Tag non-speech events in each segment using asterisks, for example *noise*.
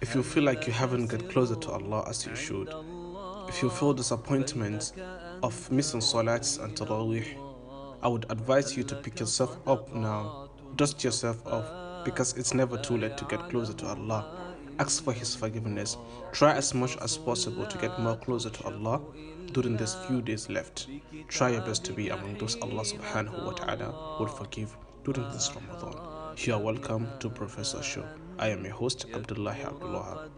If you feel like you haven't get closer to Allah as you should, if you feel disappointment of missing salats and tarawih, I would advise you to pick yourself up now. Dust yourself off because it's never too late to get closer to Allah. Ask for His forgiveness. Try as much as possible to get more closer to Allah during these few days left. Try your best to be among those Allah subhanahu wa ta'ala will forgive during this Ramadan. You are welcome to Professor Show. I am your host, Abdullahi Abdullah.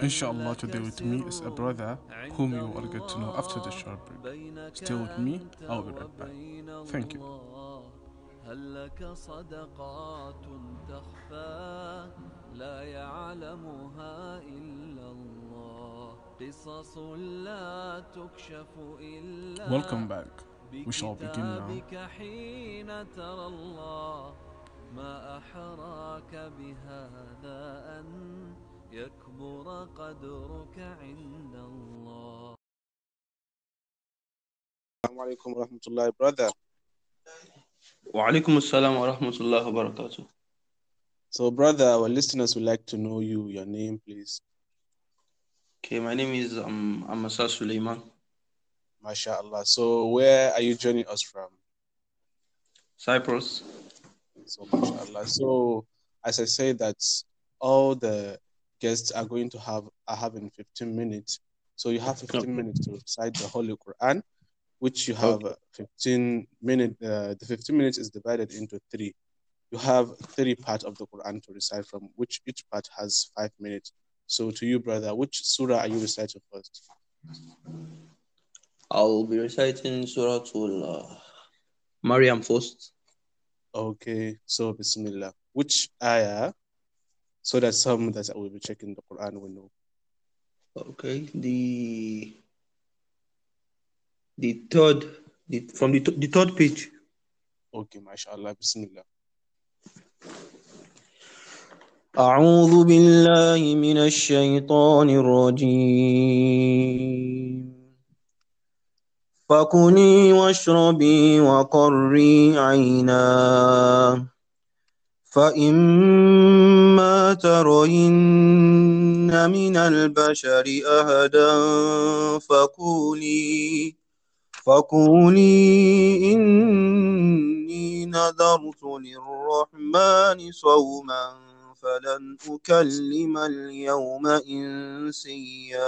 Inshallah, today with me is a brother whom you will get to know after the short break. Stay with me, I'll be right back. Thank you. هل لك صدقات تخفى لا يعلمها إلا الله قصص لا تكشف إلا Welcome back. We shall begin now. بكتابك حين ترى الله ما أحراك بهذا أن يكبر قدرك عند الله Assalamu alaikum wa rahmatullahi, brother. وعليكم السلام ورحمة الله وبركاته So, brother, our listeners would like to know you, your name, please. Okay, my name is um, Amasa Suleiman, MashaAllah. So, where are you joining us from? Cyprus. So, mashallah. So, as I say, that all the guests are going to have are having 15 minutes. So, you have 15 Okay. minutes to recite the Holy Quran, which you have uh, 15 minutes. Uh, the 15 minutes is divided into three. You have three parts of the Quran to recite from, which each part has five minutes. So, to you, brother, which surah are you reciting first? I'll be reciting Surah uh, Maryam first. Okay, so Bismillah. Which ayah? So that some that will be checking the Quran will know. Okay, the the third the, from the, th- the third page. Okay, mashallah, Bismillah. أعوذ بالله من الشيطان الرجيم فكلي واشربي وقري عينا. فإما ترين من البشر أهدا فقولي فقولي إني نذرت للرحمن صوما فلن أكلم اليوم إنسيا.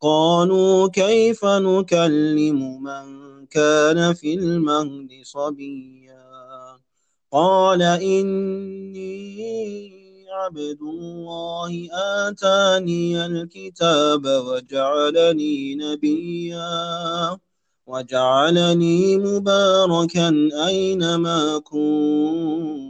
قالوا كيف نكلم من كان في المهد صبيا؟ قال إني عبد الله آتاني الكتاب وجعلني نبيا. وجعلني مباركا أينما كنت.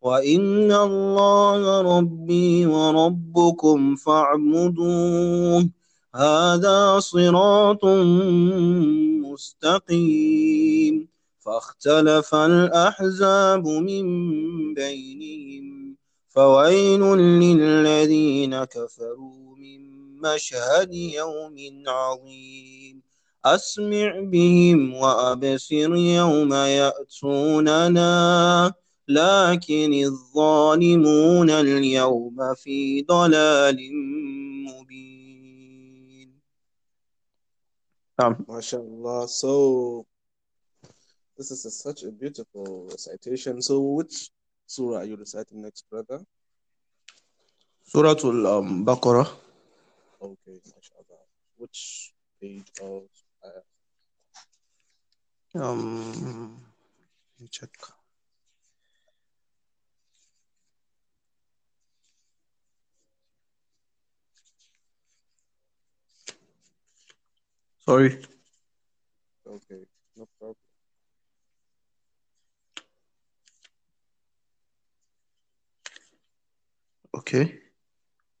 وإن الله ربي وربكم فاعبدوه هذا صراط مستقيم فاختلف الأحزاب من بينهم فويل للذين كفروا من مشهد يوم عظيم أسمع بهم وأبصر يوم يأتوننا لكن الظالمون اليوم في ضلال مبين نعم MashaAllah. So, this is a, such a beautiful recitation. So, which surah are you reciting next, brother? سورة البقرة Okay, MashaAllah. Which page of uh, um, let me check sorry Okay, no problem. okay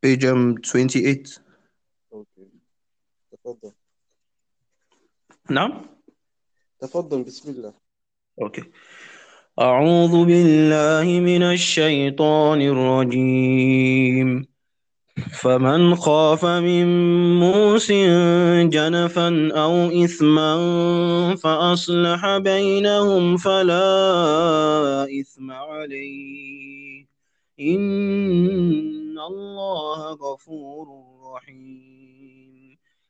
page um 28 Okay. تفضل. نعم تفضل بسم الله. أوكي أعوذ بالله من الشيطان الرجيم فمن خاف من موس جنفا أو إثما فأصلح بينهم فلا إثم عليه. إن الله غفور رحيم.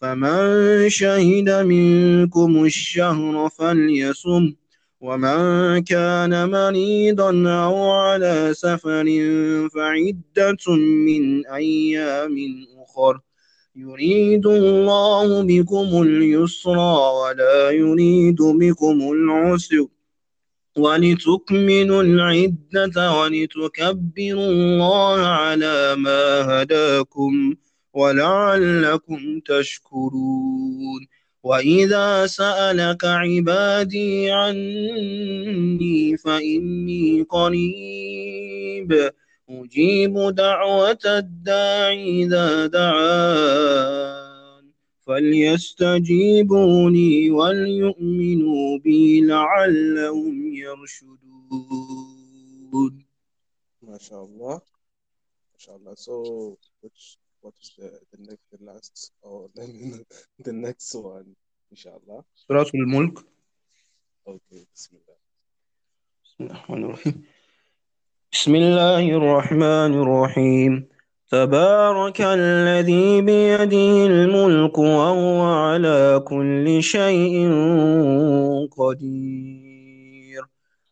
فمن شهد منكم الشهر فليصم ومن كان مريضا أو على سفر فعدة من أيام أخر. يريد الله بكم اليسر ولا يريد بكم العسر. ولتكملوا العدة ولتكبروا الله على ما هداكم. ولعلكم تشكرون وإذا سألك عبادي عني فإني قريب أجيب دعوة الداعي إذا دعان فليستجيبوا لي وليؤمنوا بي لعلهم يرشدون MashaAllah. MashaAllah. So, which what is the the next the last or *laughs* mean, the next one? Inshallah. سورة الملك Okay, Bismillah. بسم الله الرحمن الرحيم بسم الله الرحمن الرحيم تبارك الذي بيده الملك وهو على كل شيء قدير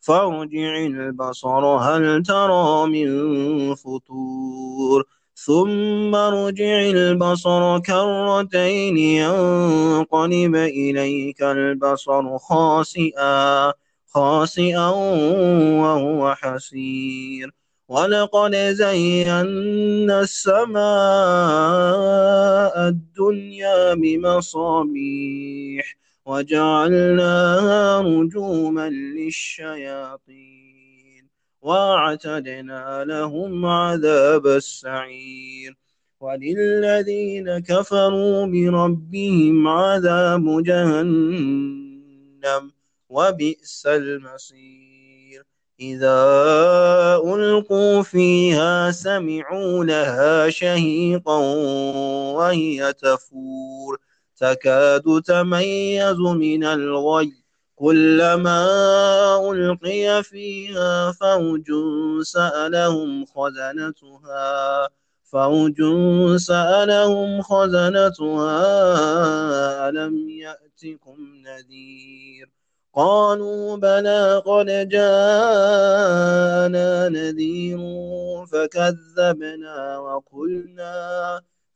فارجع البصر هل ترى من فطور؟ ثم ارجع البصر كرتين ينقلب إليك البصر خاسئا خاسئا وهو حسير. ولقد زينا السماء الدنيا بمصابيح وجعلناها رجوما للشياطين وأعتدنا لهم عذاب السعير وللذين كفروا بربهم عذاب جهنم وبئس المصير. إذا ألقوا فيها سمعوا لها شهيقا وهي تفور. تكاد تميز من الغي. كلما ألقي فيها فوج سألهم خزنتها. فوج سألهم خزنتها ألم يأتكم نذير؟ قالوا بلى قد جاءنا نذير فكذبنا وقلنا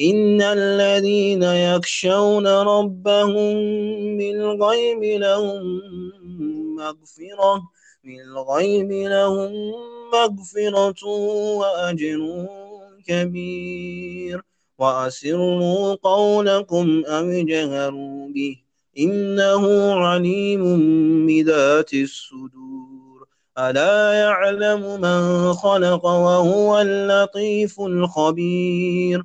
إن الذين يخشون ربهم بالغيب لهم مغفرة بالغيب لهم مغفرة وأجر كبير. وأسروا قولكم أو جهروا به إنه عليم بذات الصدور. ألا يعلم من خلق وهو اللطيف الخبير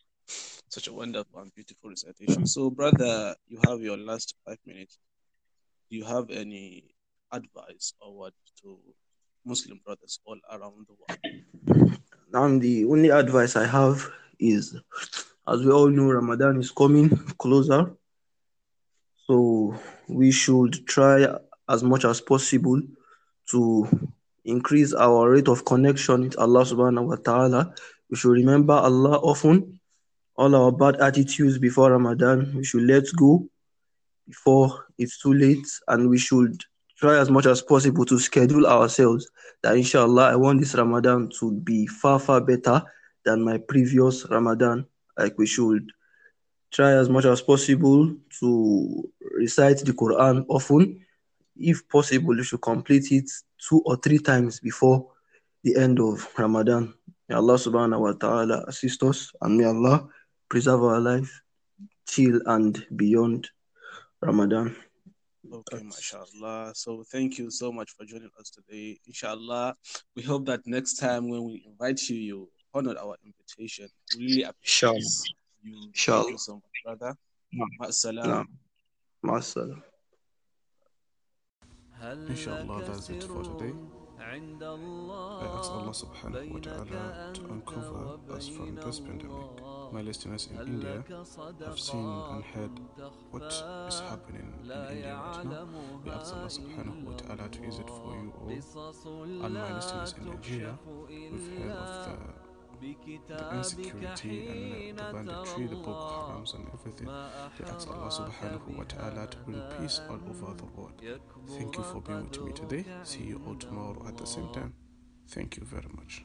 Such a wonderful and beautiful recitation. So, brother, you have your last five minutes. Do you have any advice or what to Muslim brothers all around the world? Now, the only advice I have is as we all know, Ramadan is coming closer. So we should try as much as possible to increase our rate of connection with Allah subhanahu wa ta'ala. We should remember Allah often. All our bad attitudes before Ramadan, we should let go before it's too late. And we should try as much as possible to schedule ourselves that inshallah I want this Ramadan to be far, far better than my previous Ramadan. Like we should try as much as possible to recite the Quran often. If possible, you should complete it two or three times before the end of Ramadan. May Allah subhanahu wa ta'ala assist us and may Allah preserve our life till and beyond Ramadan. Okay, mashallah. So thank you so much for joining us today. Inshallah, we hope that next time when we invite you, you honor our invitation. We really appreciate Inshallah. you. Thank Inshallah. you so much, brother. Naam. Ma'assalam. Inshallah, that's it for today. I ask Allah subhanahu wa ta'ala to uncover us from this pandemic. My listeners in India have seen and heard what is happening in India right now. We ask Allah subhanahu wa ta'ala to use it for you all. And my listeners in Nigeria, we've heard of the, the insecurity and the banditry, the Boko Harams and everything. We ask Allah subhanahu wa ta'ala to bring peace all over the world. Thank you for being with me today. See you all tomorrow at the same time. Thank you very much.